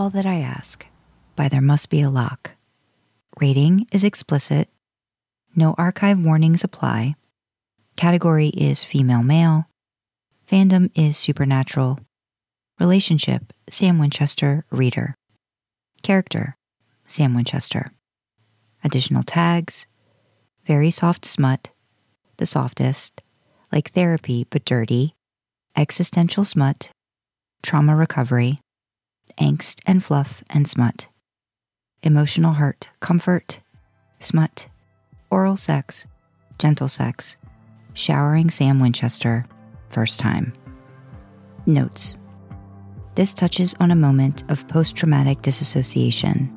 All That I Ask by There Must Be a Lock. Rating is explicit. No archive warnings apply. Category is female male. Fandom is supernatural. Relationship Sam Winchester, reader. Character Sam Winchester. Additional tags Very soft smut, the softest, like therapy but dirty, existential smut, trauma recovery, angst and fluff and smut, emotional hurt, comfort, smut, oral sex, gentle sex, showering Sam Winchester, first time. Notes This touches on a moment of post traumatic disassociation,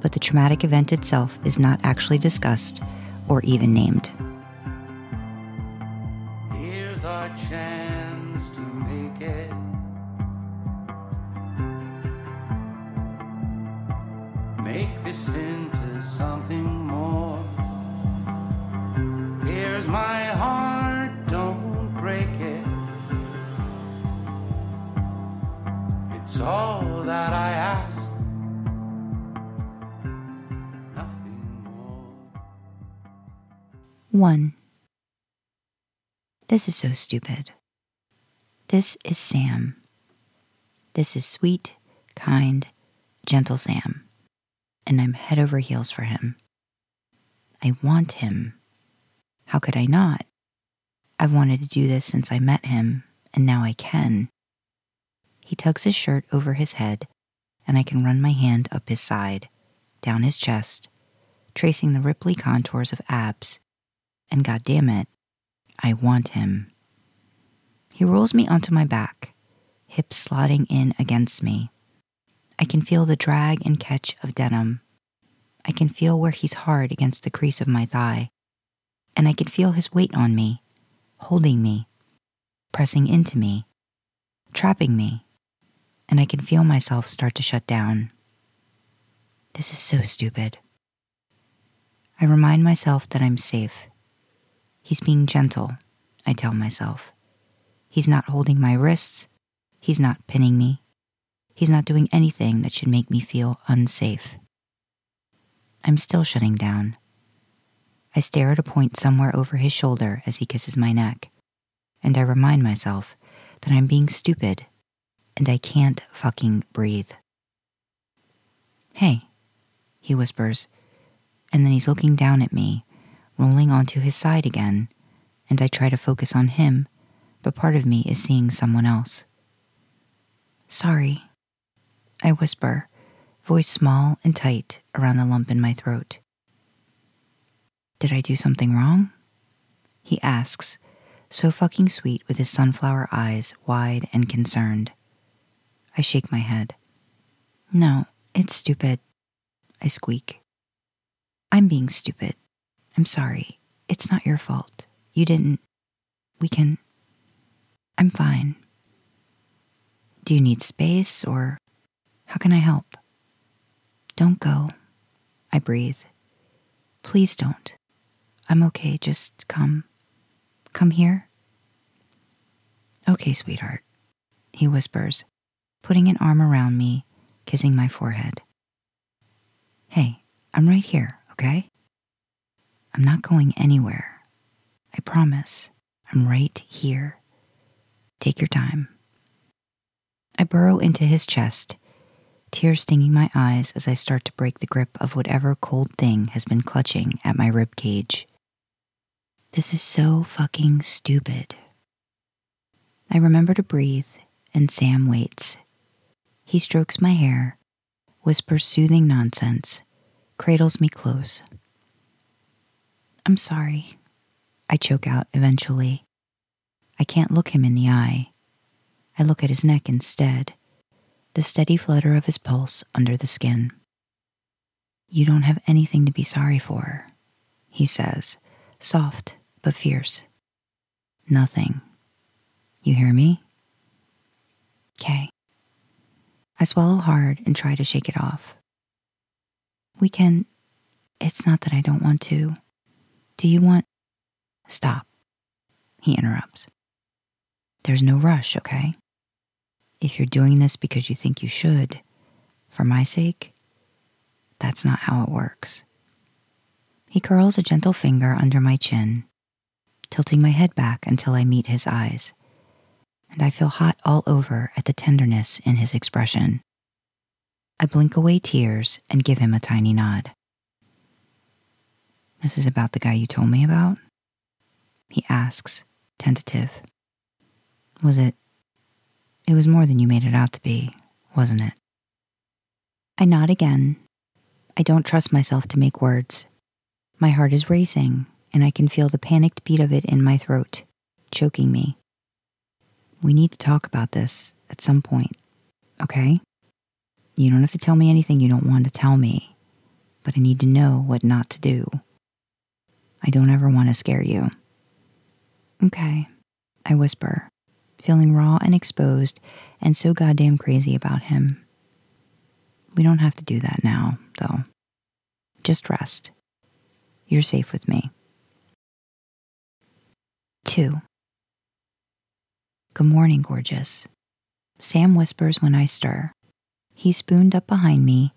but the traumatic event itself is not actually discussed or even named. 1. This is so stupid. This is Sam. This is sweet, kind, gentle Sam. And I'm head over heels for him. I want him. How could I not? I've wanted to do this since I met him, and now I can. He tugs his shirt over his head, and I can run my hand up his side, down his chest, tracing the ripply contours of abs and God damn it, I want him. He rolls me onto my back, hips slotting in against me. I can feel the drag and catch of denim. I can feel where he's hard against the crease of my thigh, and I can feel his weight on me, holding me, pressing into me, trapping me, and I can feel myself start to shut down. This is so stupid. I remind myself that I'm safe. He's being gentle, I tell myself. He's not holding my wrists. He's not pinning me. He's not doing anything that should make me feel unsafe. I'm still shutting down. I stare at a point somewhere over his shoulder as he kisses my neck, and I remind myself that I'm being stupid and I can't fucking breathe. Hey, he whispers, and then he's looking down at me rolling onto his side again, and I try to focus on him, but part of me is seeing someone else. Sorry, I whisper, voice small and tight around the lump in my throat. Did I do something wrong? He asks, so fucking sweet with his sunflower eyes wide and concerned. I shake my head. No, it's stupid. I squeak. I'm being stupid. I'm sorry. It's not your fault. You didn't. We can. I'm fine. Do you need space or how can I help? Don't go. I breathe. Please don't. I'm okay. Just come. Come here. Okay, sweetheart, he whispers, putting an arm around me, kissing my forehead. Hey, I'm right here, okay? I'm not going anywhere. I promise. I'm right here. Take your time. I burrow into his chest, tears stinging my eyes as I start to break the grip of whatever cold thing has been clutching at my rib cage. This is so fucking stupid. I remember to breathe, and Sam waits. He strokes my hair, whispers soothing nonsense, cradles me close. I'm sorry. I choke out eventually. I can't look him in the eye. I look at his neck instead, the steady flutter of his pulse under the skin. You don't have anything to be sorry for, he says, soft but fierce. Nothing. You hear me? Okay. I swallow hard and try to shake it off. We can. It's not that I don't want to. Do you want. Stop. He interrupts. There's no rush, okay? If you're doing this because you think you should, for my sake, that's not how it works. He curls a gentle finger under my chin, tilting my head back until I meet his eyes, and I feel hot all over at the tenderness in his expression. I blink away tears and give him a tiny nod. This is about the guy you told me about? He asks, tentative. Was it? It was more than you made it out to be, wasn't it? I nod again. I don't trust myself to make words. My heart is racing, and I can feel the panicked beat of it in my throat, choking me. We need to talk about this at some point, okay? You don't have to tell me anything you don't want to tell me, but I need to know what not to do. I don't ever want to scare you. Okay, I whisper, feeling raw and exposed and so goddamn crazy about him. We don't have to do that now, though. Just rest. You're safe with me. 2. Good morning, gorgeous. Sam whispers when I stir. He spooned up behind me,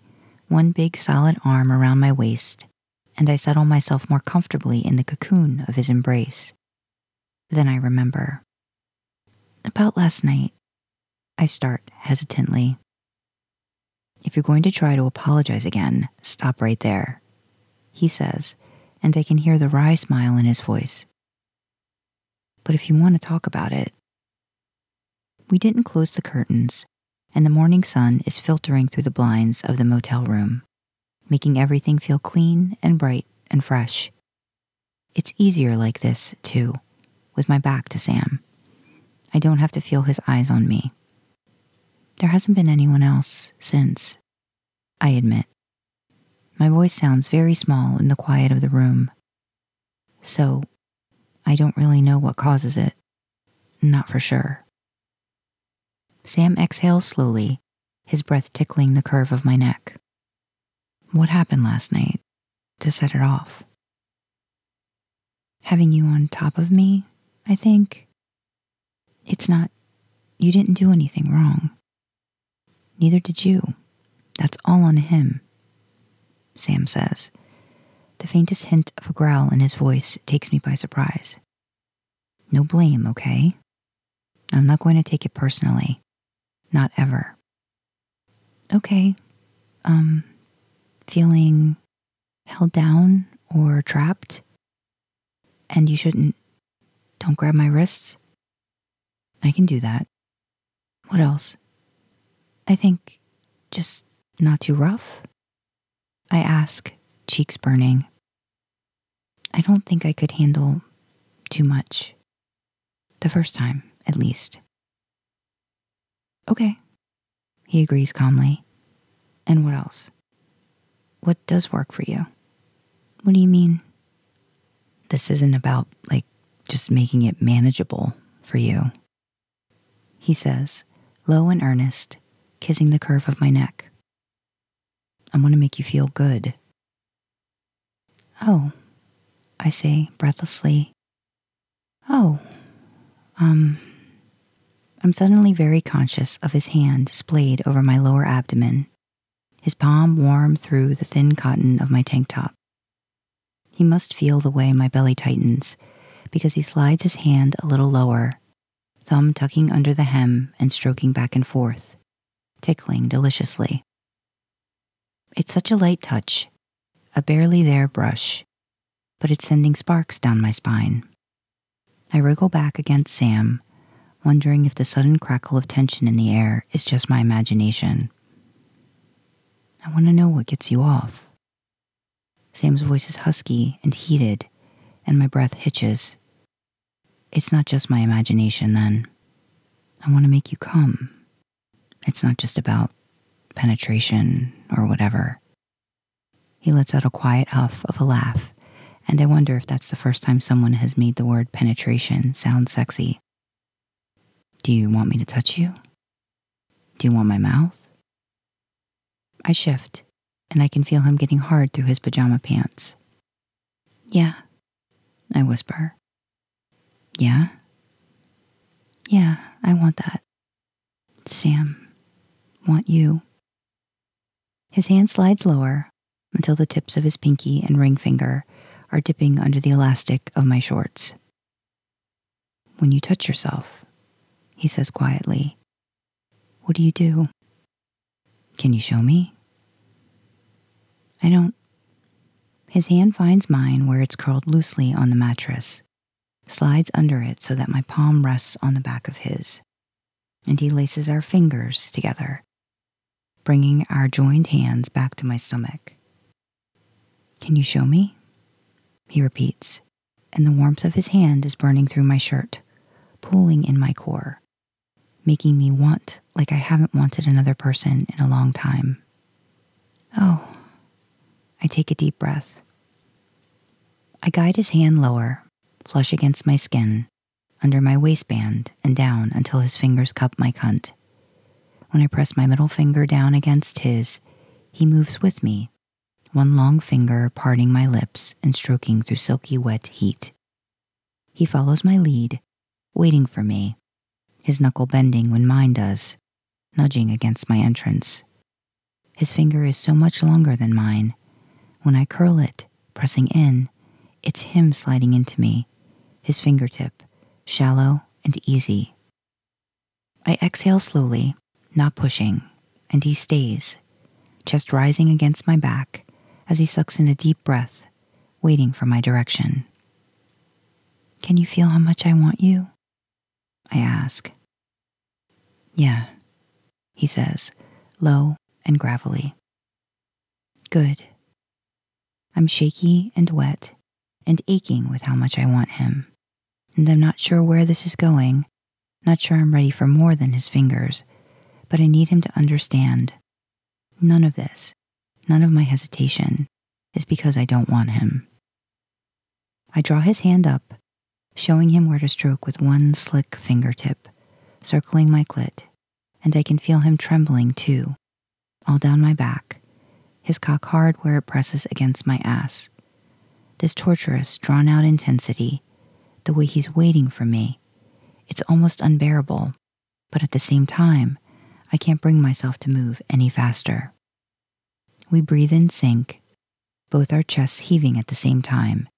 one big solid arm around my waist, and I settle myself more comfortably in the cocoon of his embrace. Then I remember. About last night, I start hesitantly. If you're going to try to apologize again, stop right there, he says, and I can hear the wry smile in his voice. But if you want to talk about it, we didn't close the curtains, and the morning sun is filtering through the blinds of the motel room, making everything feel clean and bright and fresh. It's easier like this, too with my back to Sam. I don't have to feel his eyes on me. There hasn't been anyone else since, I admit. My voice sounds very small in the quiet of the room. So, I don't really know what causes it. Not for sure. Sam exhales slowly, his breath tickling the curve of my neck. What happened last night to set it off? Having you on top of me I think. It's not, you didn't do anything wrong. Neither did you. That's all on him, Sam says. The faintest hint of a growl in his voice takes me by surprise. No blame, okay? I'm not going to take it personally. Not ever. Okay. Um, feeling held down or trapped? And you shouldn't don't grab my wrists. I can do that. What else? I think just not too rough? I ask, cheeks burning. I don't think I could handle too much. The first time, at least. Okay, he agrees calmly. And what else? What does work for you? What do you mean? This isn't about, like, just making it manageable for you. He says, low and earnest, kissing the curve of my neck. I want to make you feel good. Oh, I say breathlessly. Oh, um, I'm suddenly very conscious of his hand splayed over my lower abdomen, his palm warm through the thin cotton of my tank top. He must feel the way my belly tightens because he slides his hand a little lower, thumb tucking under the hem and stroking back and forth, tickling deliciously. It's such a light touch, a barely there brush, but it's sending sparks down my spine. I wriggle back against Sam, wondering if the sudden crackle of tension in the air is just my imagination. I want to know what gets you off. Sam's voice is husky and heated, and my breath hitches. It's not just my imagination, then. I want to make you come. It's not just about penetration or whatever. He lets out a quiet huff of a laugh, and I wonder if that's the first time someone has made the word penetration sound sexy. Do you want me to touch you? Do you want my mouth? I shift, and I can feel him getting hard through his pajama pants. Yeah, I whisper. Yeah? Yeah, I want that. Sam, want you. His hand slides lower until the tips of his pinky and ring finger are dipping under the elastic of my shorts. When you touch yourself, he says quietly, what do you do? Can you show me? I don't. His hand finds mine where it's curled loosely on the mattress, slides under it so that my palm rests on the back of his, and he laces our fingers together, bringing our joined hands back to my stomach. Can you show me? He repeats, and the warmth of his hand is burning through my shirt, pooling in my core, making me want like I haven't wanted another person in a long time. Oh, I take a deep breath. I guide his hand lower, flush against my skin, under my waistband, and down until his fingers cup my cunt. When I press my middle finger down against his, he moves with me, one long finger parting my lips and stroking through silky wet heat. He follows my lead, waiting for me, his knuckle bending when mine does, nudging against my entrance. His finger is so much longer than mine. When I curl it, pressing in, it's him sliding into me, his fingertip, shallow and easy. I exhale slowly, not pushing, and he stays, chest rising against my back as he sucks in a deep breath, waiting for my direction. Can you feel how much I want you? I ask. Yeah, he says, low and gravelly. Good. I'm shaky and wet and aching with how much I want him, and I'm not sure where this is going, not sure I'm ready for more than his fingers, but I need him to understand. None of this, none of my hesitation, is because I don't want him. I draw his hand up, showing him where to stroke with one slick fingertip, circling my clit and I can feel him trembling too, all down my back, his cock hard where it presses against my ass. This torturous, drawn out intensity, the way he's waiting for me, it's almost unbearable, but at the same time, I can't bring myself to move any faster. We breathe in sync, both our chests heaving at the same time,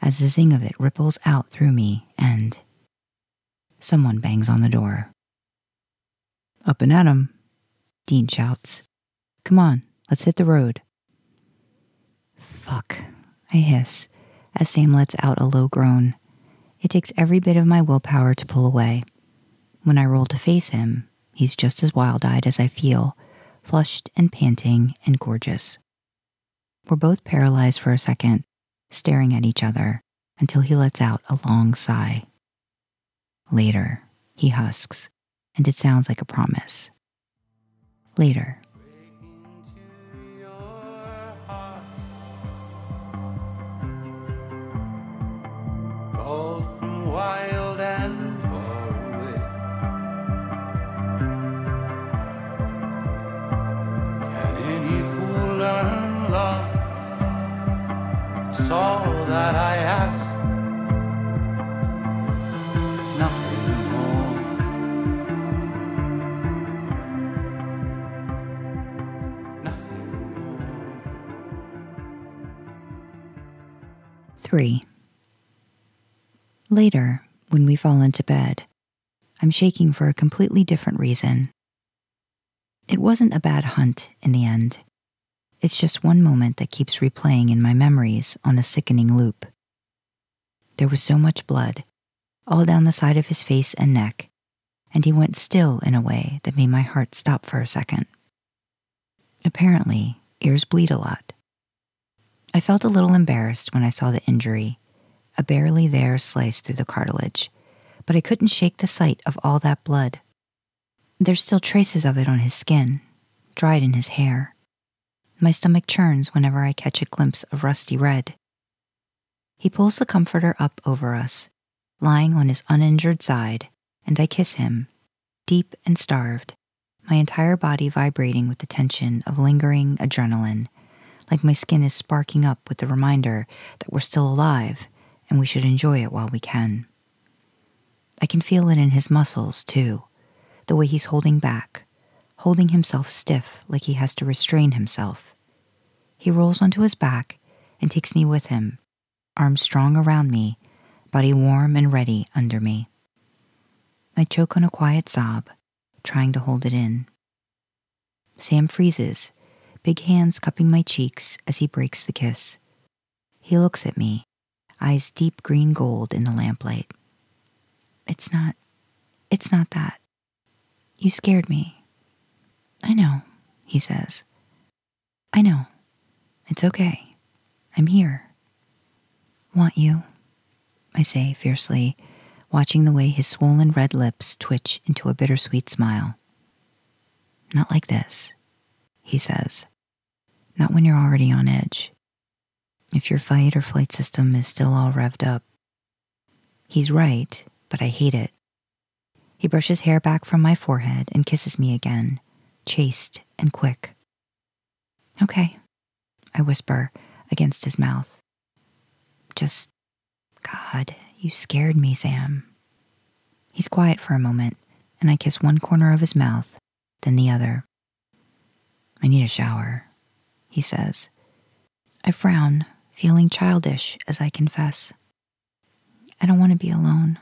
as the zing of it ripples out through me, and someone bangs on the door. Up and at 'em, Dean shouts. Come on, let's hit the road. Fuck, I hiss as Sam lets out a low groan. It takes every bit of my willpower to pull away. When I roll to face him, he's just as wild eyed as I feel, flushed and panting and gorgeous. We're both paralyzed for a second, staring at each other until he lets out a long sigh. Later, he husks, and it sounds like a promise. Later. That I. Nothing more. Nothing. 3. Later, when we fall into bed, I'm shaking for a completely different reason. It wasn't a bad hunt in the end. It's just one moment that keeps replaying in my memories on a sickening loop. There was so much blood, all down the side of his face and neck, and he went still in a way that made my heart stop for a second. Apparently, ears bleed a lot. I felt a little embarrassed when I saw the injury, a barely there slice through the cartilage, but I couldn't shake the sight of all that blood. There's still traces of it on his skin, dried in his hair. My stomach churns whenever I catch a glimpse of rusty red. He pulls the comforter up over us, lying on his uninjured side, and I kiss him, deep and starved, my entire body vibrating with the tension of lingering adrenaline, like my skin is sparking up with the reminder that we're still alive and we should enjoy it while we can. I can feel it in his muscles, too, the way he's holding back, holding himself stiff like he has to restrain himself. He rolls onto his back and takes me with him, arms strong around me, body warm and ready under me. I choke on a quiet sob, trying to hold it in. Sam freezes, big hands cupping my cheeks as he breaks the kiss. He looks at me, eyes deep green gold in the lamplight. It's not, it's not that. You scared me. I know, he says. I know. It's okay. I'm here. Want you, I say fiercely, watching the way his swollen red lips twitch into a bittersweet smile. Not like this, he says. Not when you're already on edge. If your fight or flight system is still all revved up. He's right, but I hate it. He brushes hair back from my forehead and kisses me again, chaste and quick. Okay, I whisper against his mouth. Just, God, you scared me, Sam. He's quiet for a moment, and I kiss one corner of his mouth, then the other. I need a shower, he says. I frown, feeling childish as I confess. I don't want to be alone.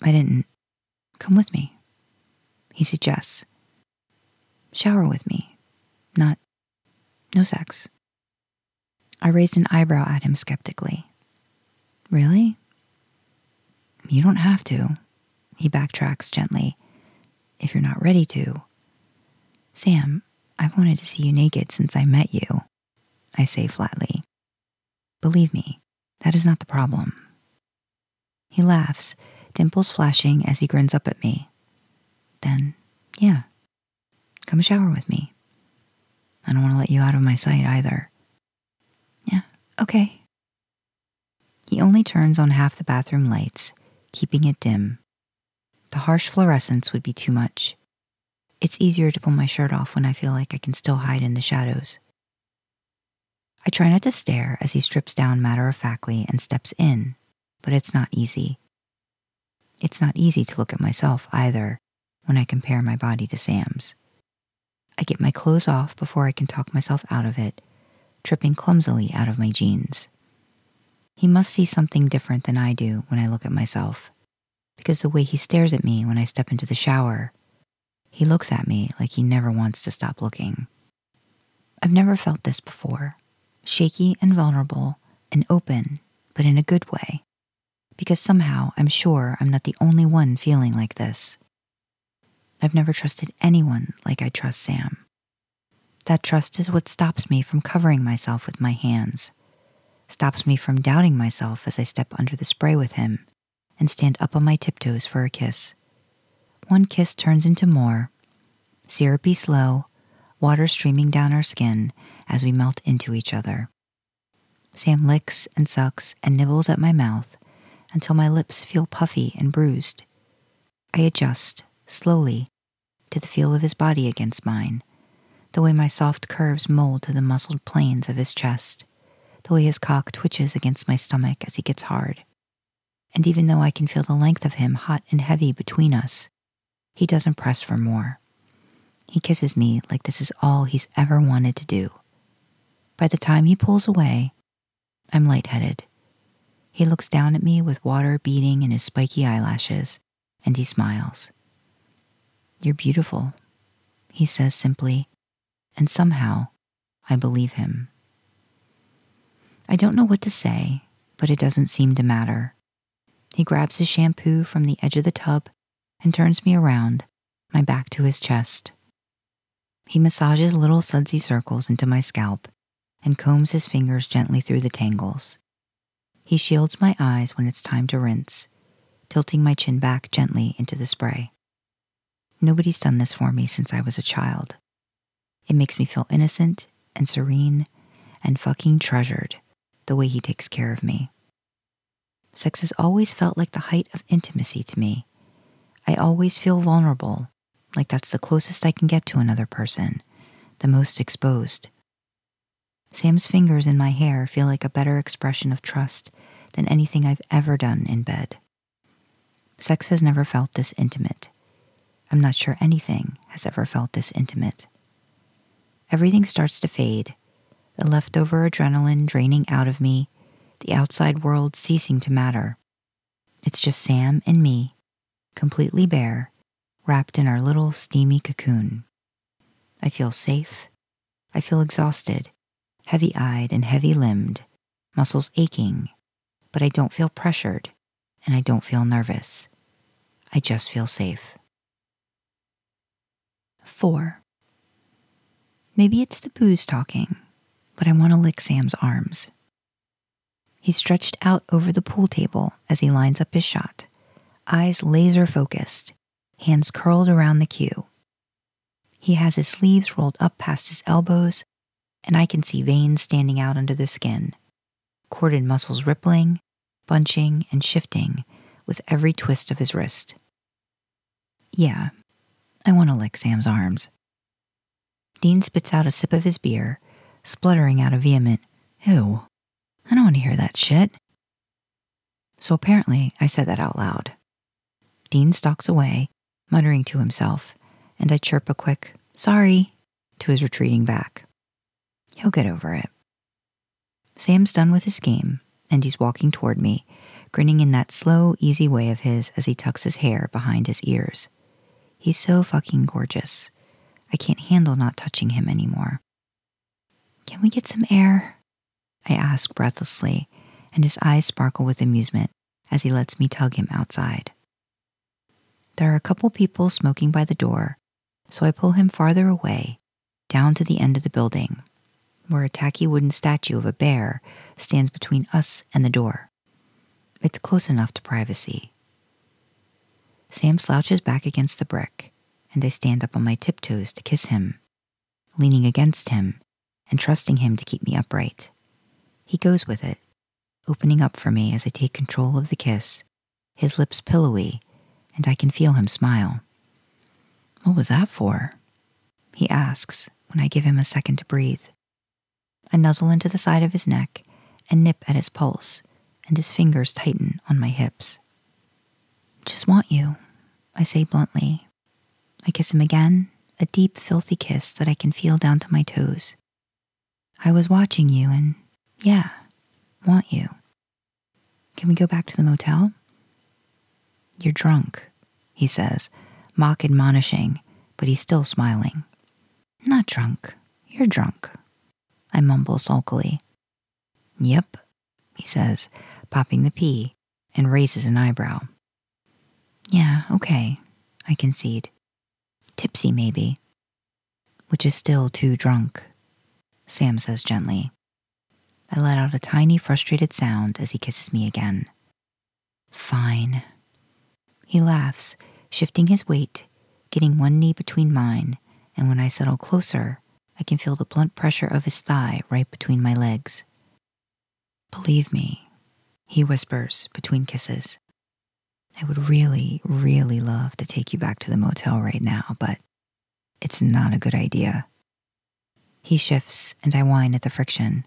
I didn't. Come with me, he suggests. Shower with me, not no sex. I raised an eyebrow at him skeptically. Really? You don't have to. He backtracks gently. If you're not ready to. Sam, I've wanted to see you naked since I met you, I say flatly. Believe me, that is not the problem. He laughs, dimples flashing as he grins up at me. Then, yeah, come shower with me. I don't want to let you out of my sight either. Yeah, okay. He only turns on half the bathroom lights, keeping it dim. The harsh fluorescence would be too much. It's easier to pull my shirt off when I feel like I can still hide in the shadows. I try not to stare as he strips down matter of factly and steps in, but it's not easy. It's not easy to look at myself either when I compare my body to Sam's. I get my clothes off before I can talk myself out of it, tripping clumsily out of my jeans. He must see something different than I do when I look at myself, because the way he stares at me when I step into the shower, he looks at me like he never wants to stop looking. I've never felt this before shaky and vulnerable and open, but in a good way, because somehow I'm sure I'm not the only one feeling like this. I've never trusted anyone like I trust Sam. That trust is what stops me from covering myself with my hands, stops me from doubting myself as I step under the spray with him and stand up on my tiptoes for a kiss. One kiss turns into more, syrupy slow, water streaming down our skin as we melt into each other. Sam licks and sucks and nibbles at my mouth until my lips feel puffy and bruised. I adjust, slowly, to the feel of his body against mine, the way my soft curves mold to the muscled planes of his chest, the way his cock twitches against my stomach as he gets hard. And even though I can feel the length of him hot and heavy between us, he doesn't press for more. He kisses me like this is all he's ever wanted to do. By the time he pulls away, I'm lightheaded. He looks down at me with water beading in his spiky eyelashes, and he smiles. You're beautiful, he says simply, and somehow I believe him. I don't know what to say, but it doesn't seem to matter. He grabs his shampoo from the edge of the tub and turns me around, my back to his chest. He massages little sudsy circles into my scalp and combs his fingers gently through the tangles. He shields my eyes when it's time to rinse, tilting my chin back gently into the spray. Nobody's done this for me since I was a child. It makes me feel innocent and serene and fucking treasured the way he takes care of me. Sex has always felt like the height of intimacy to me. I always feel vulnerable, like that's the closest I can get to another person, the most exposed. Sam's fingers in my hair feel like a better expression of trust than anything I've ever done in bed. Sex has never felt this intimate I'm not sure anything has ever felt this intimate. Everything starts to fade, the leftover adrenaline draining out of me, the outside world ceasing to matter. It's just Sam and me, completely bare, wrapped in our little steamy cocoon. I feel safe. I feel exhausted, heavy eyed and heavy limbed, muscles aching, but I don't feel pressured and I don't feel nervous. I just feel safe. 4. Maybe it's the booze talking, but I want to lick Sam's arms. He's stretched out over the pool table as he lines up his shot, eyes laser focused, hands curled around the cue. He has his sleeves rolled up past his elbows, and I can see veins standing out under the skin, corded muscles rippling, bunching, and shifting with every twist of his wrist. Yeah, I want to lick Sam's arms. Dean spits out a sip of his beer, spluttering out a vehement, Ew, I don't want to hear that shit. So apparently, I said that out loud. Dean stalks away, muttering to himself, and I chirp a quick, sorry, to his retreating back. He'll get over it. Sam's done with his game, and he's walking toward me, grinning in that slow, easy way of his as he tucks his hair behind his ears. He's so fucking gorgeous. I can't handle not touching him anymore. Can we get some air? I ask breathlessly, and his eyes sparkle with amusement as he lets me tug him outside. There are a couple people smoking by the door, so I pull him farther away, down to the end of the building, where a tacky wooden statue of a bear stands between us and the door. It's close enough to privacy. Sam slouches back against the brick, and I stand up on my tiptoes to kiss him, leaning against him and trusting him to keep me upright. He goes with it, opening up for me as I take control of the kiss, his lips pillowy, and I can feel him smile. What was that for? He asks when I give him a second to breathe. I nuzzle into the side of his neck and nip at his pulse, and his fingers tighten on my hips. Just want you, I say bluntly. I kiss him again, a deep, filthy kiss that I can feel down to my toes. I was watching you and, yeah, want you. Can we go back to the motel? You're drunk, he says, mock admonishing, but he's still smiling. Not drunk. You're drunk. I mumble sulkily. Yep, he says, popping the P, and raises an eyebrow. Yeah, okay, I concede. Tipsy, maybe. Which is still too drunk, Sam says gently. I let out a tiny, frustrated sound as he kisses me again. Fine. He laughs, shifting his weight, getting one knee between mine, and when I settle closer, I can feel the blunt pressure of his thigh right between my legs. Believe me, he whispers between kisses. I would really, really love to take you back to the motel right now, but it's not a good idea. He shifts, and I whine at the friction.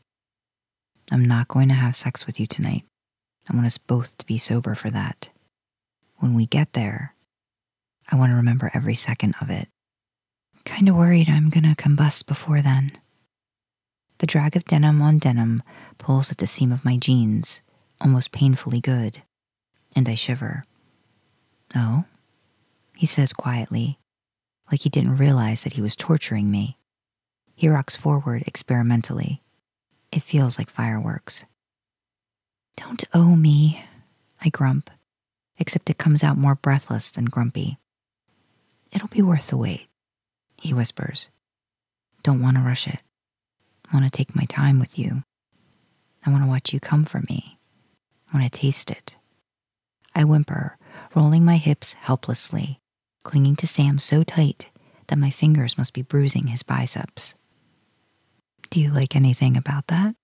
I'm not going to have sex with you tonight. I want us both to be sober for that. When we get there, I want to remember every second of it. Kinda worried I'm gonna combust before then. The drag of denim on denim pulls at the seam of my jeans, almost painfully good, and I shiver. Oh? He says quietly, like he didn't realize that he was torturing me. He rocks forward experimentally. It feels like fireworks. Don't owe me, I grump, except it comes out more breathless than grumpy. It'll be worth the wait, he whispers. Don't want to rush it. I want to take my time with you. I want to watch you come for me. I want to taste it. I whimper, rolling my hips helplessly, clinging to Sam so tight that my fingers must be bruising his biceps. Do you like anything about that?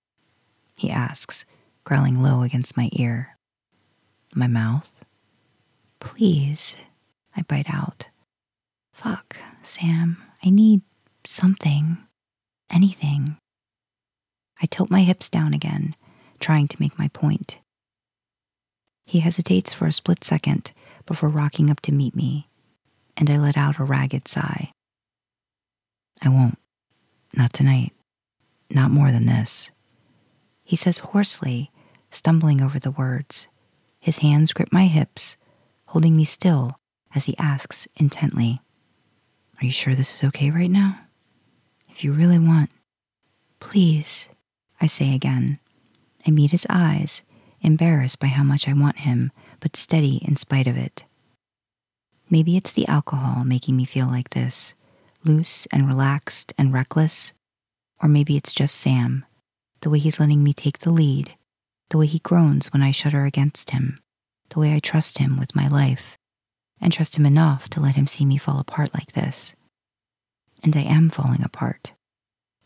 He asks, growling low against my ear. My mouth? Please, I bite out. Fuck, Sam, I need something, anything. I tilt my hips down again, trying to make my point. He hesitates for a split second before rocking up to meet me, and I let out a ragged sigh. I won't. Not tonight. Not more than this. He says hoarsely, stumbling over the words. His hands grip my hips, holding me still as he asks intently, Are you sure this is okay right now? If you really want, please, I say again. I meet his eyes, embarrassed by how much I want him, but steady in spite of it. Maybe it's the alcohol making me feel like this, loose and relaxed and reckless. Or maybe it's just Sam, the way he's letting me take the lead, the way he groans when I shudder against him, the way I trust him with my life, and trust him enough to let him see me fall apart like this. And I am falling apart.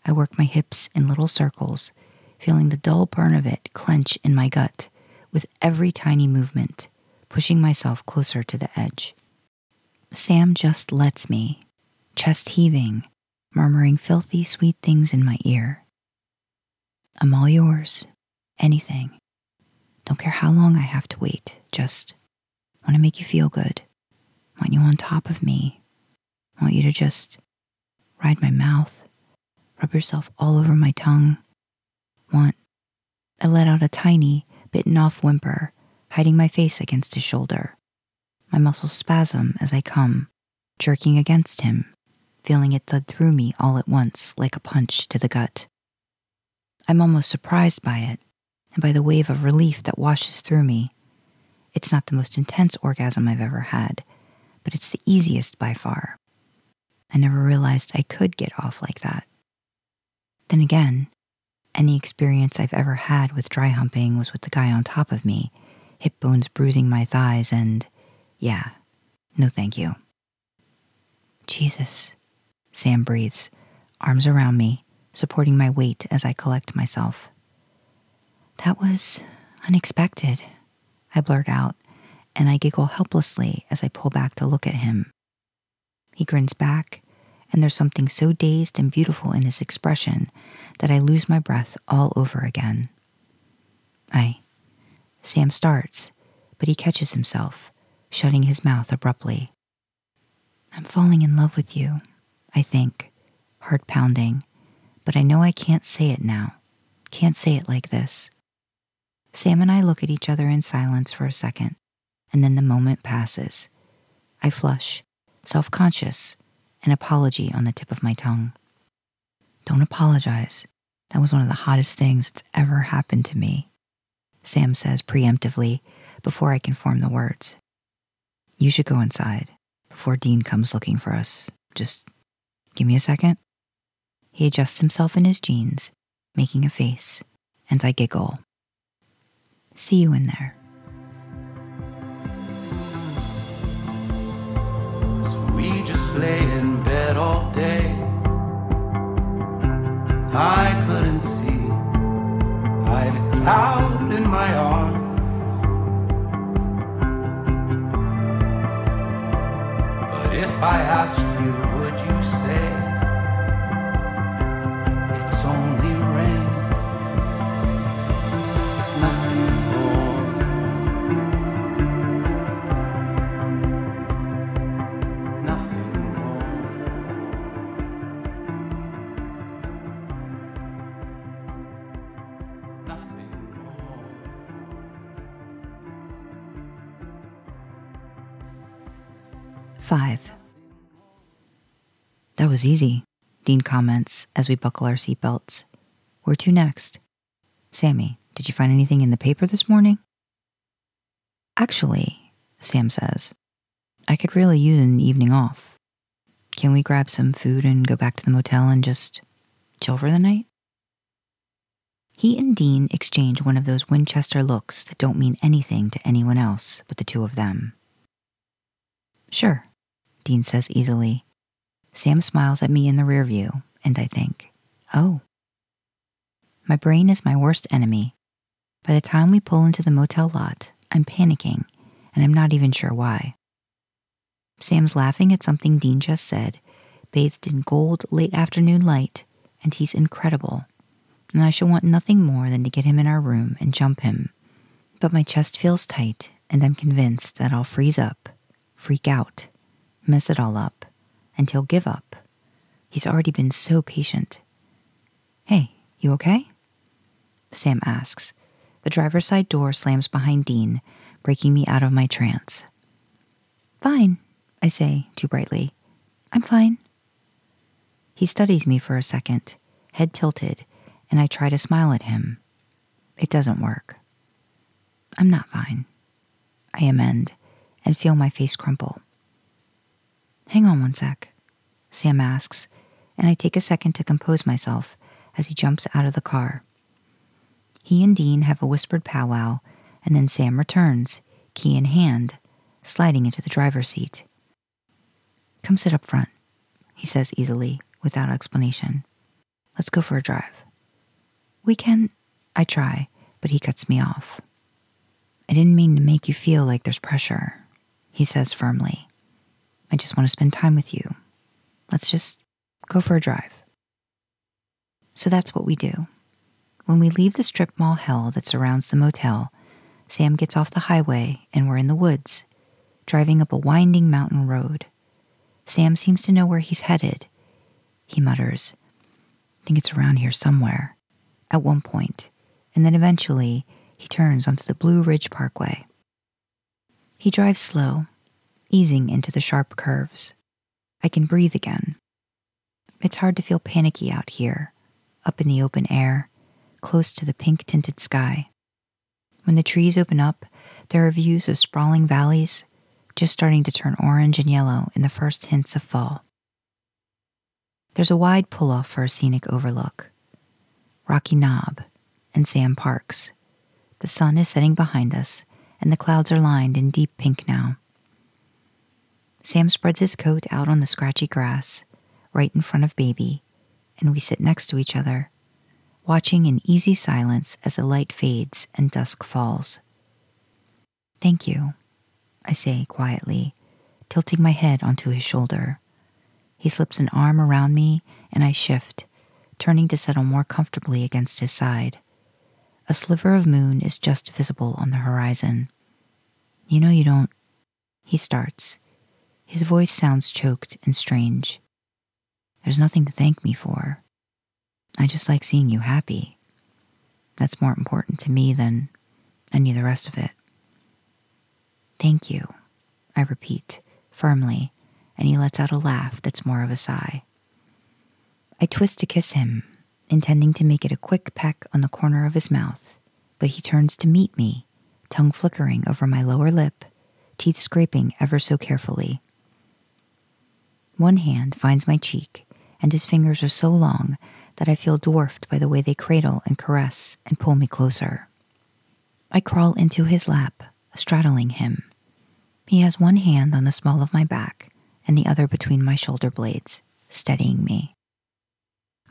I work my hips in little circles, feeling the dull burn of it clench in my gut with every tiny movement, pushing myself closer to the edge. Sam just lets me, chest heaving, murmuring filthy, sweet things in my ear. I'm all yours. Anything. Don't care how long I have to wait. Just want to make you feel good. Want you on top of me. Want you to just ride my mouth, rub yourself all over my tongue. Want. I let out a tiny, bitten off whimper, hiding my face against his shoulder. My muscles spasm as I come, jerking against him, feeling it thud through me all at once like a punch to the gut. I'm almost surprised by it and by the wave of relief that washes through me. It's not the most intense orgasm I've ever had, but it's the easiest by far. I never realized I could get off like that. Then again, any experience I've ever had with dry humping was with the guy on top of me, hip bones bruising my thighs, and yeah, no thank you. Jesus, Sam breathes, arms around me, supporting my weight as I collect myself. That was unexpected, I blurt out, and I giggle helplessly as I pull back to look at him. He grins back, and there's something so dazed and beautiful in his expression that I lose my breath all over again. I. Sam starts, but he catches himself, shutting his mouth abruptly. I'm falling in love with you, I think, heart pounding, but I know I can't say it now. Can't say it like this. Sam and I look at each other in silence for a second, and then the moment passes. I flush, self conscious, an apology on the tip of my tongue. Don't apologize. That was one of the hottest things that's ever happened to me, Sam says preemptively before I can form the words. You should go inside before Dean comes looking for us. Just give me a second. He adjusts himself in his jeans, making a face, and I giggle. See you in there. So we just lay I couldn't see. I had a cloud in my arms. But if I asked you, That was easy, Dean comments as we buckle our seatbelts. Where to next? Sammy, did you find anything in the paper this morning? Actually, Sam says, I could really use an evening off. Can we grab some food and go back to the motel and just chill for the night? He and Dean exchange one of those Winchester looks that don't mean anything to anyone else but the two of them. Sure, Dean says easily. Sam smiles at me in the rear view, and I think, oh. My brain is my worst enemy. By the time we pull into the motel lot, I'm panicking, and I'm not even sure why. Sam's laughing at something Dean just said, bathed in gold late afternoon light, and he's incredible. And I should want nothing more than to get him in our room and jump him. But my chest feels tight, and I'm convinced that I'll freeze up, freak out, mess it all up, and he'll give up. He's already been so patient. Hey, you okay? Sam asks. The driver's side door slams behind Dean, breaking me out of my trance. Fine, I say too brightly. I'm fine. He studies me for a second, head tilted, and I try to smile at him. It doesn't work. I'm not fine. I amend and feel my face crumple. Hang on one sec, Sam asks, and I take a second to compose myself as he jumps out of the car. He and Dean have a whispered powwow, and then Sam returns, key in hand, sliding into the driver's seat. Come sit up front, he says easily, without explanation. Let's go for a drive. We can. I try, but he cuts me off. I didn't mean to make you feel like there's pressure, he says firmly. I just want to spend time with you. Let's just go for a drive. So that's what we do. When we leave the strip mall hell that surrounds the motel, Sam gets off the highway and we're in the woods, driving up a winding mountain road. Sam seems to know where he's headed. He mutters, I think it's around here somewhere, at one point, and then eventually he turns onto the Blue Ridge Parkway. He drives slow, easing into the sharp curves. I can breathe again. It's hard to feel panicky out here, up in the open air, close to the pink tinted sky. When the trees open up, there are views of sprawling valleys, just starting to turn orange and yellow in the first hints of fall. There's a wide pull off for a scenic overlook. Rocky Knob and Sam Parks the sun is setting behind us, and the clouds are lined in deep pink now. Sam spreads his coat out on the scratchy grass, right in front of Baby, and we sit next to each other, watching in easy silence as the light fades and dusk falls. Thank you, I say quietly, tilting my head onto his shoulder. He slips an arm around me, and I shift, turning to settle more comfortably against his side. A sliver of moon is just visible on the horizon. You know, you don't. He starts. His voice sounds choked and strange. There's nothing to thank me for. I just like seeing you happy. That's more important to me than any of the rest of it. Thank you, I repeat firmly, and he lets out a laugh that's more of a sigh. I twist to kiss him, intending to make it a quick peck on the corner of his mouth, but he turns to meet me, tongue flickering over my lower lip, teeth scraping ever so carefully. One hand finds my cheek, and his fingers are so long that I feel dwarfed by the way they cradle and caress and pull me closer. I crawl into his lap, straddling him. He has one hand on the small of my back and the other between my shoulder blades, steadying me.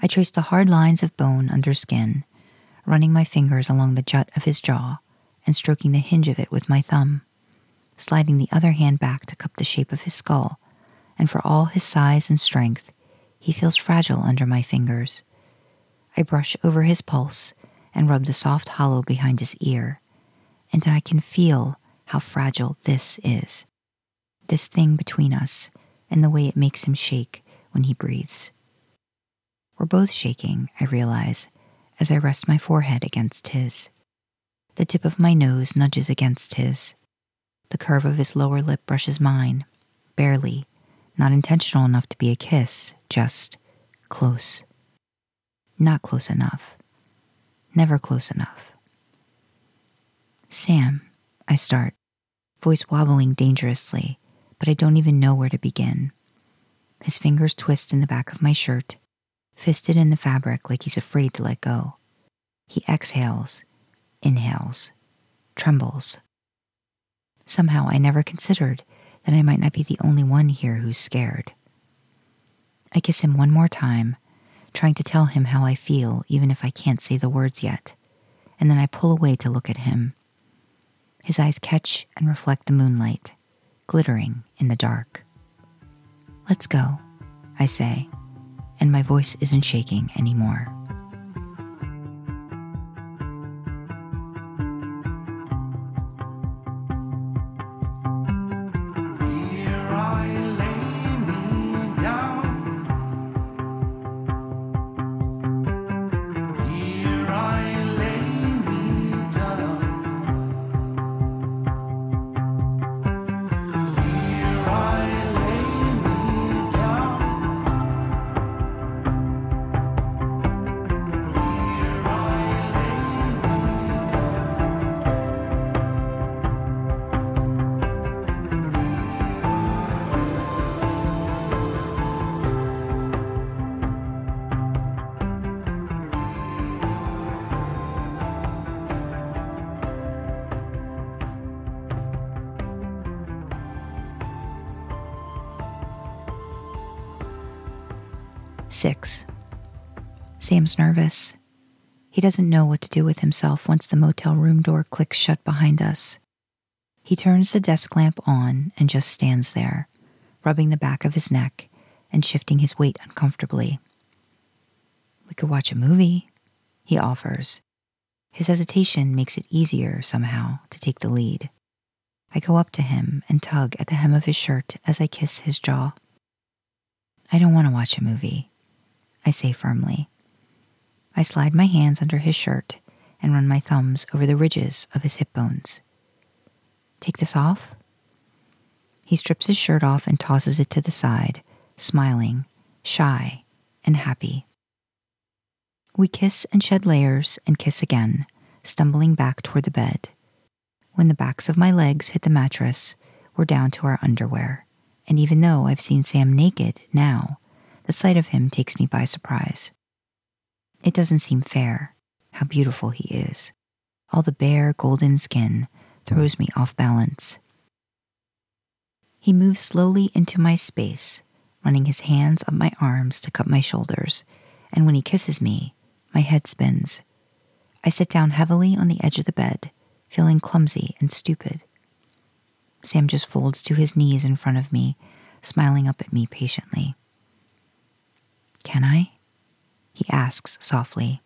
I trace the hard lines of bone under skin, running my fingers along the jut of his jaw and stroking the hinge of it with my thumb, sliding the other hand back to cup the shape of his skull, and for all his size and strength, he feels fragile under my fingers. I brush over his pulse and rub the soft hollow behind his ear, and I can feel how fragile this is. This thing between us and the way it makes him shake when he breathes. We're both shaking, I realize, as I rest my forehead against his. The tip of my nose nudges against his. The curve of his lower lip brushes mine, barely, not intentional enough to be a kiss, just close. Not close enough. Never close enough. Sam, I start, voice wobbling dangerously, but I don't even know where to begin. His fingers twist in the back of my shirt, fisted in the fabric like he's afraid to let go. He exhales, inhales, trembles. Somehow I never considered that I might not be the only one here who's scared. I kiss him one more time, trying to tell him how I feel, even if I can't say the words yet, and then I pull away to look at him. His eyes catch and reflect the moonlight, glittering in the dark. Let's go, I say and my voice isn't shaking anymore. 6. Sam's nervous. He doesn't know what to do with himself once the motel room door clicks shut behind us. He turns the desk lamp on and just stands there, rubbing the back of his neck and shifting his weight uncomfortably. We could watch a movie, he offers. His hesitation makes it easier, somehow, to take the lead. I go up to him and tug at the hem of his shirt as I kiss his jaw. I don't want to watch a movie, I say firmly. I slide my hands under his shirt and run my thumbs over the ridges of his hip bones. Take this off? He strips his shirt off and tosses it to the side, smiling, shy, and happy. We kiss and shed layers and kiss again, stumbling back toward the bed. When the backs of my legs hit the mattress, we're down to our underwear, and even though I've seen Sam naked now, the sight of him takes me by surprise. It doesn't seem fair how beautiful he is. All the bare golden skin throws me off balance. He moves slowly into my space, running his hands up my arms to cup my shoulders, and when he kisses me, my head spins. I sit down heavily on the edge of the bed, feeling clumsy and stupid. Sam just folds to his knees in front of me, smiling up at me patiently. Can I? He asks softly.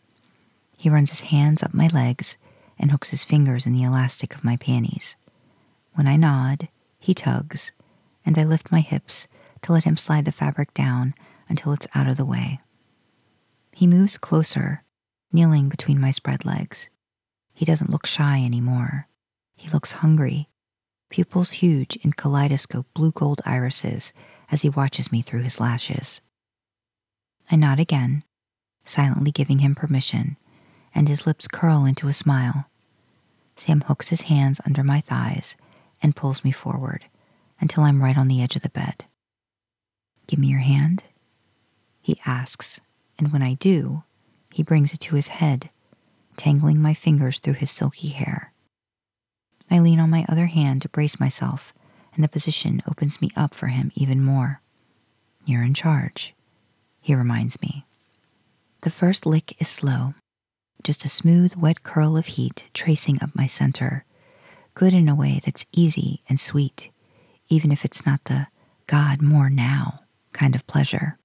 He runs his hands up my legs and hooks his fingers in the elastic of my panties. When I nod, he tugs, and I lift my hips to let him slide the fabric down until it's out of the way. He moves closer, kneeling between my spread legs. He doesn't look shy anymore. He looks hungry, pupils huge in kaleidoscope blue gold irises as he watches me through his lashes. I nod again, silently giving him permission, and his lips curl into a smile. Sam hooks his hands under my thighs and pulls me forward until I'm right on the edge of the bed. Give me your hand, he asks, and when I do, he brings it to his head, tangling my fingers through his silky hair. I lean on my other hand to brace myself, and the position opens me up for him even more. You're in charge, he reminds me. The first lick is slow, just a smooth, wet curl of heat tracing up my center, good in a way that's easy and sweet, even if it's not the God more now kind of pleasure.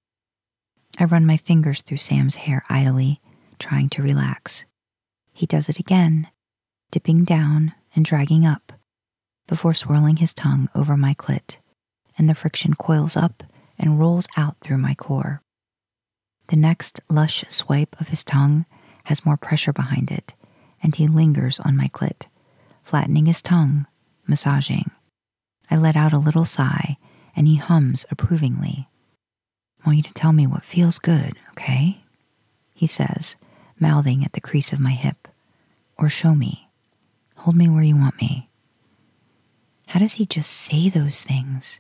I run my fingers through Sam's hair idly, trying to relax. He does it again, dipping down and dragging up, before swirling his tongue over my clit, and the friction coils up and rolls out through my core. The next lush swipe of his tongue has more pressure behind it, and he lingers on my clit, flattening his tongue, massaging. I let out a little sigh, and he hums approvingly. I want you to tell me what feels good, okay? He says, mouthing at the crease of my hip. Or show me. Hold me where you want me. How does he just say those things?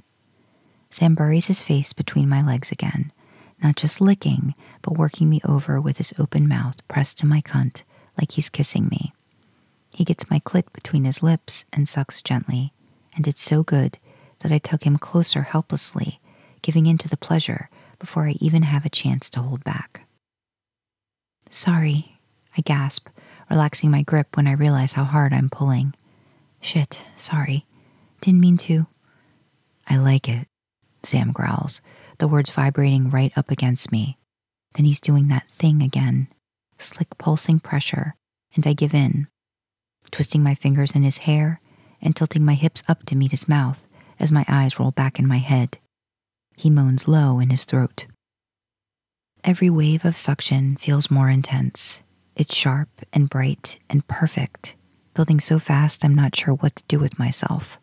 Sam buries his face between my legs again not just licking, but working me over with his open mouth pressed to my cunt like he's kissing me. He gets my clit between his lips and sucks gently, and it's so good that I tug him closer helplessly, giving in to the pleasure before I even have a chance to hold back. Sorry, I gasp, relaxing my grip when I realize how hard I'm pulling. Shit, sorry. Didn't mean to. I like it, Sam growls, the words vibrating right up against me. Then he's doing that thing again slick pulsing pressure, and I give in, twisting my fingers in his hair and tilting my hips up to meet his mouth as my eyes roll back in my head. He moans low in his throat. Every wave of suction feels more intense. It's sharp and bright and perfect, building so fast I'm not sure what to do with myself.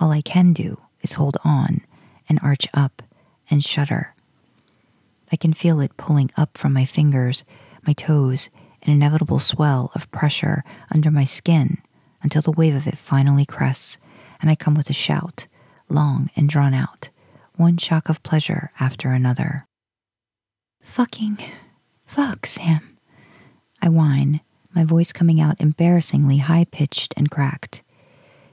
All I can do is hold on and arch up and shudder. I can feel it pulling up from my fingers, my toes, an inevitable swell of pressure under my skin until the wave of it finally crests and I come with a shout, long and drawn out, one shock of pleasure after another. Fucking fuck, Sam. I whine, my voice coming out embarrassingly high pitched and cracked.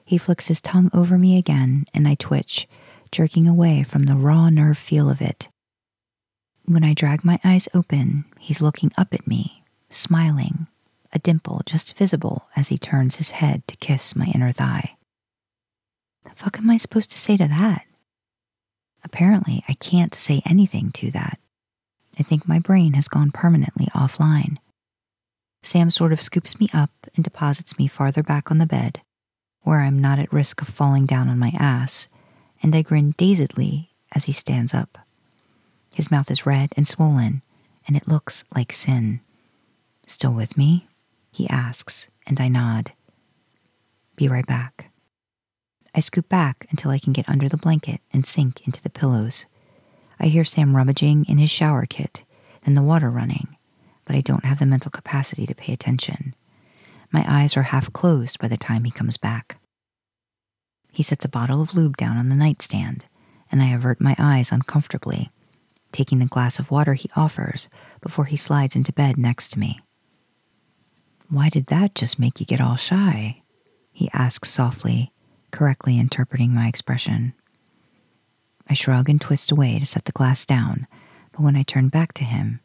He flicks his tongue over me again, and I twitch, jerking away from the raw nerve feel of it. When I drag my eyes open, he's looking up at me, smiling, a dimple just visible as he turns his head to kiss my inner thigh. The fuck am I supposed to say to that? Apparently, I can't say anything to that. I think my brain has gone permanently offline. Sam sort of scoops me up and deposits me farther back on the bed, where I'm not at risk of falling down on my ass, and I grin dazedly as he stands up. His mouth is red and swollen, and it looks like sin. Still with me? He asks, and I nod. Be right back. I scoop back until I can get under the blanket and sink into the pillows. I hear Sam rummaging in his shower kit and the water running, but I don't have the mental capacity to pay attention. My eyes are half closed by the time he comes back. He sets a bottle of lube down on the nightstand, and I avert my eyes uncomfortably, taking the glass of water he offers before he slides into bed next to me. Why did that just make you get all shy? He asks softly, correctly interpreting my expression. I shrug and twist away to set the glass down, but when I turn back to him,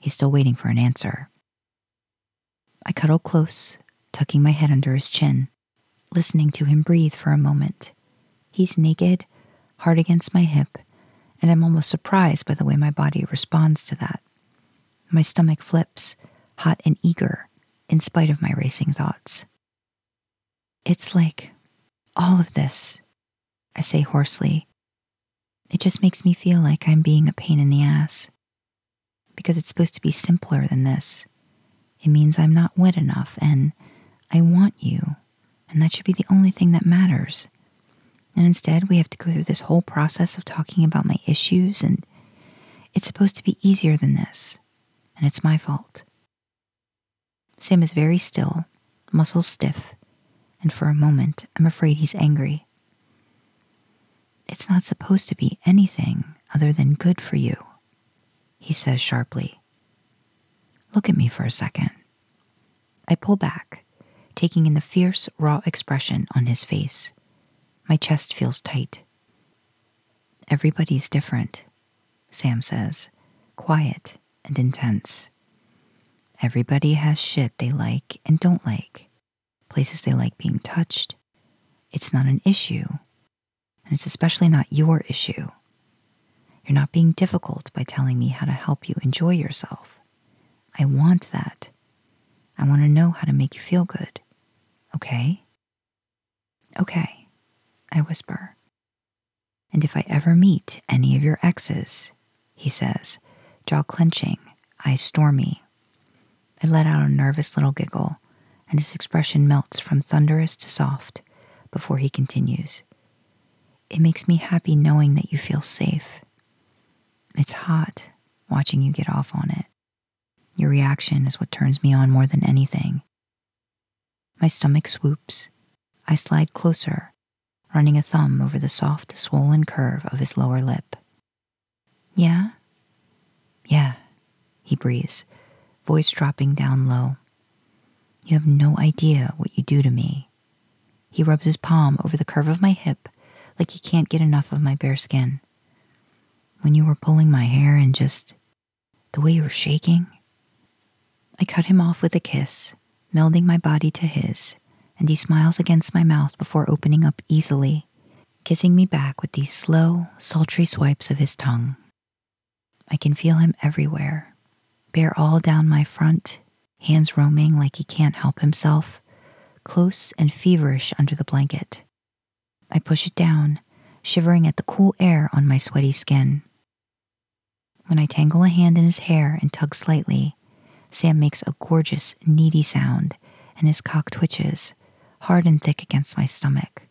he's still waiting for an answer. I cuddle close, tucking my head under his chin, listening to him breathe for a moment. He's naked, hard against my hip, and I'm almost surprised by the way my body responds to that. My stomach flips, hot and eager, in spite of my racing thoughts. It's like all of this, I say hoarsely. It just makes me feel like I'm being a pain in the ass. Because it's supposed to be simpler than this. It means I'm not wet enough, and I want you, and that should be the only thing that matters. And instead, we have to go through this whole process of talking about my issues, and it's supposed to be easier than this, and it's my fault. Sam is very still, muscles stiff, and for a moment, I'm afraid he's angry. It's not supposed to be anything other than good for you, he says sharply. Look at me for a second. I pull back, taking in the fierce, raw expression on his face. My chest feels tight. Everybody's different, Sam says, quiet and intense. Everybody has shit they like and don't like, places they like being touched. It's not an issue, and it's especially not your issue. You're not being difficult by telling me how to help you enjoy yourself. I want that. I want to know how to make you feel good. Okay? Okay, I whisper. And if I ever meet any of your exes, he says, jaw clenching, eyes stormy. I let out a nervous little giggle, and his expression melts from thunderous to soft before he continues. It makes me happy knowing that you feel safe. It's hot watching you get off on it. Your reaction is what turns me on more than anything. My stomach swoops. I slide closer, running a thumb over the soft, swollen curve of his lower lip. Yeah? Yeah, he breathes, voice dropping down low. You have no idea what you do to me. He rubs his palm over the curve of my hip like he can't get enough of my bare skin. When you were pulling my hair and just the way you were shaking, I cut him off with a kiss, melding my body to his, and he smiles against my mouth before opening up easily, kissing me back with these slow, sultry swipes of his tongue. I can feel him everywhere, bare all down my front, hands roaming like he can't help himself, close and feverish under the blanket. I push it down, shivering at the cool air on my sweaty skin. When I tangle a hand in his hair and tug slightly, Sam makes a gorgeous, needy sound, and his cock twitches, hard and thick against my stomach.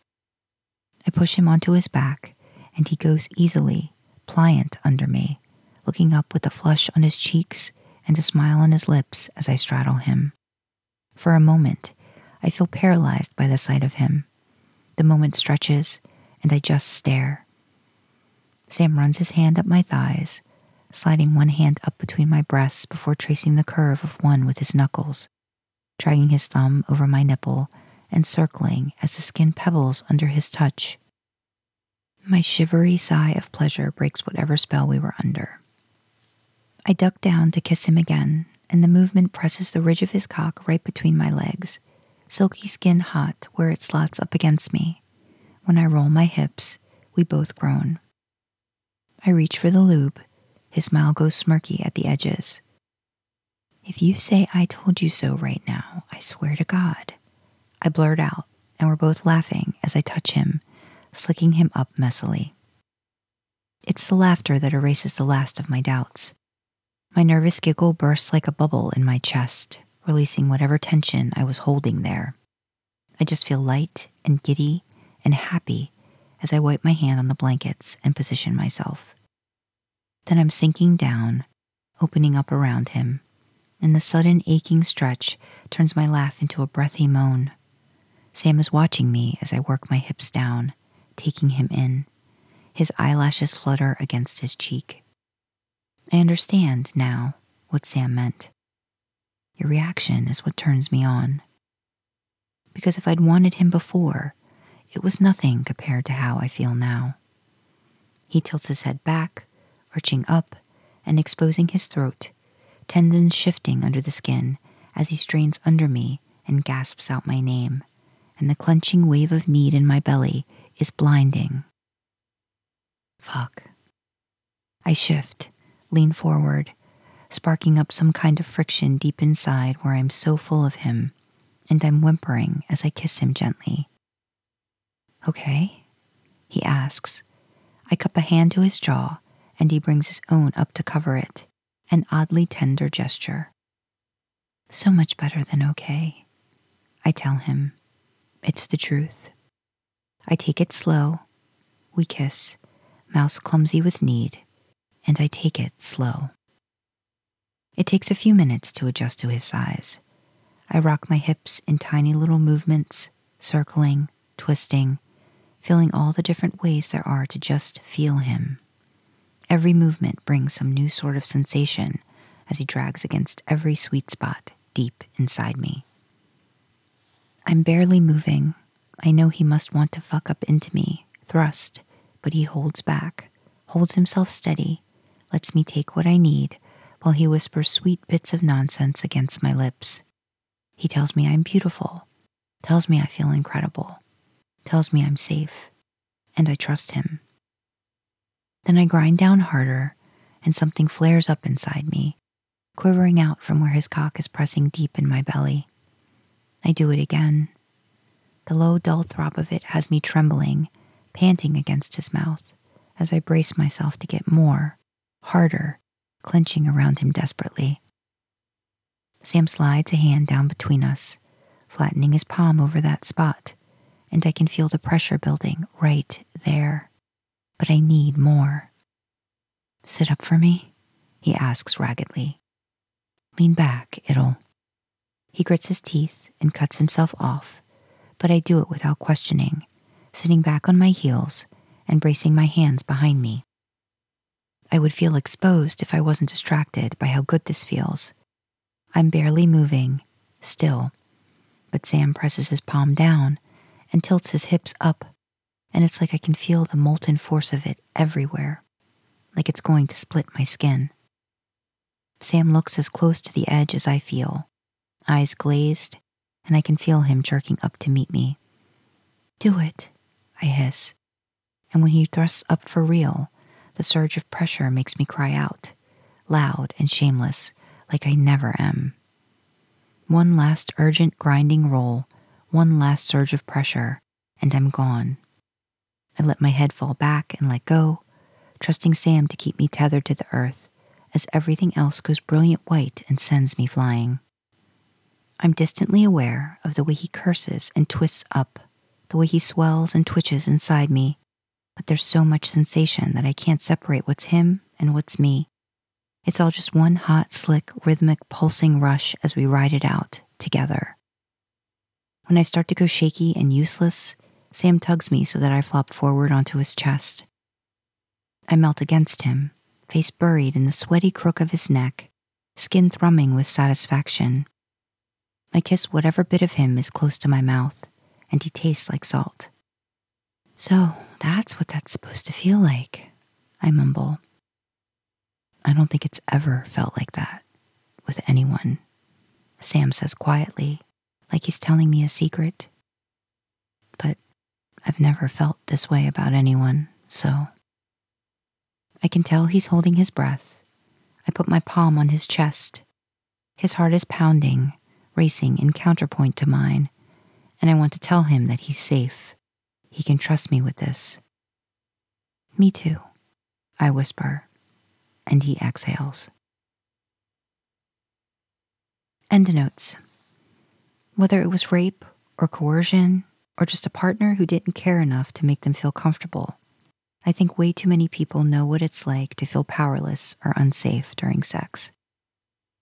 I push him onto his back, and he goes easily, pliant under me, looking up with a flush on his cheeks and a smile on his lips as I straddle him. For a moment, I feel paralyzed by the sight of him. The moment stretches, and I just stare. Sam runs his hand up my thighs, sliding one hand up between my breasts before tracing the curve of one with his knuckles, dragging his thumb over my nipple and circling as the skin pebbles under his touch. My shivery sigh of pleasure breaks whatever spell we were under. I duck down to kiss him again, and the movement presses the ridge of his cock right between my legs, silky skin hot where it slots up against me. When I roll my hips, we both groan. I reach for the lube. His smile goes smirky at the edges. If you say I told you so right now, I swear to God. I blurt out, and we're both laughing as I touch him, slicking him up messily. It's the laughter that erases the last of my doubts. My nervous giggle bursts like a bubble in my chest, releasing whatever tension I was holding there. I just feel light and giddy and happy as I wipe my hand on the blankets and position myself. Then I'm sinking down, opening up around him, and the sudden aching stretch turns my laugh into a breathy moan. Sam is watching me as I work my hips down, taking him in. His eyelashes flutter against his cheek. I understand now what Sam meant. Your reaction is what turns me on. Because if I'd wanted him before, it was nothing compared to how I feel now. He tilts his head back, arching up and exposing his throat, tendons shifting under the skin as he strains under me and gasps out my name, and the clenching wave of need in my belly is blinding. Fuck. I shift, lean forward, sparking up some kind of friction deep inside where I'm so full of him, and I'm whimpering as I kiss him gently. Okay? He asks. I cup a hand to his jaw, and he brings his own up to cover it, an oddly tender gesture. So much better than okay. I tell him. It's the truth. I take it slow. We kiss, mouths clumsy with need, and I take it slow. It takes a few minutes to adjust to his size. I rock my hips in tiny little movements, circling, twisting, feeling all the different ways there are to just feel him. Every movement brings some new sort of sensation as he drags against every sweet spot deep inside me. I'm barely moving. I know he must want to fuck up into me, thrust, but he holds back, holds himself steady, lets me take what I need while he whispers sweet bits of nonsense against my lips. He tells me I'm beautiful, tells me I feel incredible, tells me I'm safe, and I trust him. Then I grind down harder, and something flares up inside me, quivering out from where his cock is pressing deep in my belly. I do it again. The low, dull throb of it has me trembling panting against his mouth as I brace myself to get more, harder, clenching around him desperately. Sam slides a hand down between us, flattening his palm over that spot, and I can feel the pressure building right there. But I need more. Sit up for me? He asks raggedly. Lean back, it'll. He grits his teeth and cuts himself off, but I do it without questioning sitting back on my heels and bracing my hands behind me. I would feel exposed if I wasn't distracted by how good this feels. I'm barely moving, still, but Sam presses his palm down and tilts his hips up, and it's like I can feel the molten force of it everywhere, like it's going to split my skin. Sam looks as close to the edge as I feel, eyes glazed, and I can feel him jerking up to meet me. Do it, I hiss. And when he thrusts up for real, the surge of pressure makes me cry out, loud and shameless, like I never am. One last urgent grinding roll, one last surge of pressure, and I'm gone. I let my head fall back and let go, trusting Sam to keep me tethered to the earth as everything else goes brilliant white and sends me flying. I'm distantly aware of the way he curses and twists up the way he swells and twitches inside me, but there's so much sensation that I can't separate what's him and what's me. It's all just one hot, slick, rhythmic, pulsing rush as we ride it out together. When I start to go shaky and useless, Sam tugs me so that I flop forward onto his chest. I melt against him, face buried in the sweaty crook of his neck, skin thrumming with satisfaction. I kiss whatever bit of him is close to my mouth and he tastes like salt. So that's what that's supposed to feel like, I mumble. I don't think it's ever felt like that with anyone, Sam says quietly, like he's telling me a secret. But I've never felt this way about anyone, so. I can tell he's holding his breath. I put my palm on his chest. His heart is pounding, racing in counterpoint to mine, and I want to tell him that he's safe. He can trust me with this. Me too, I whisper, and he exhales. End notes. Whether it was rape or coercion or just a partner who didn't care enough to make them feel comfortable, I think way too many people know what it's like to feel powerless or unsafe during sex.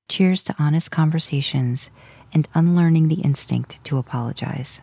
Cheers to honest conversations and unlearning the instinct to apologize.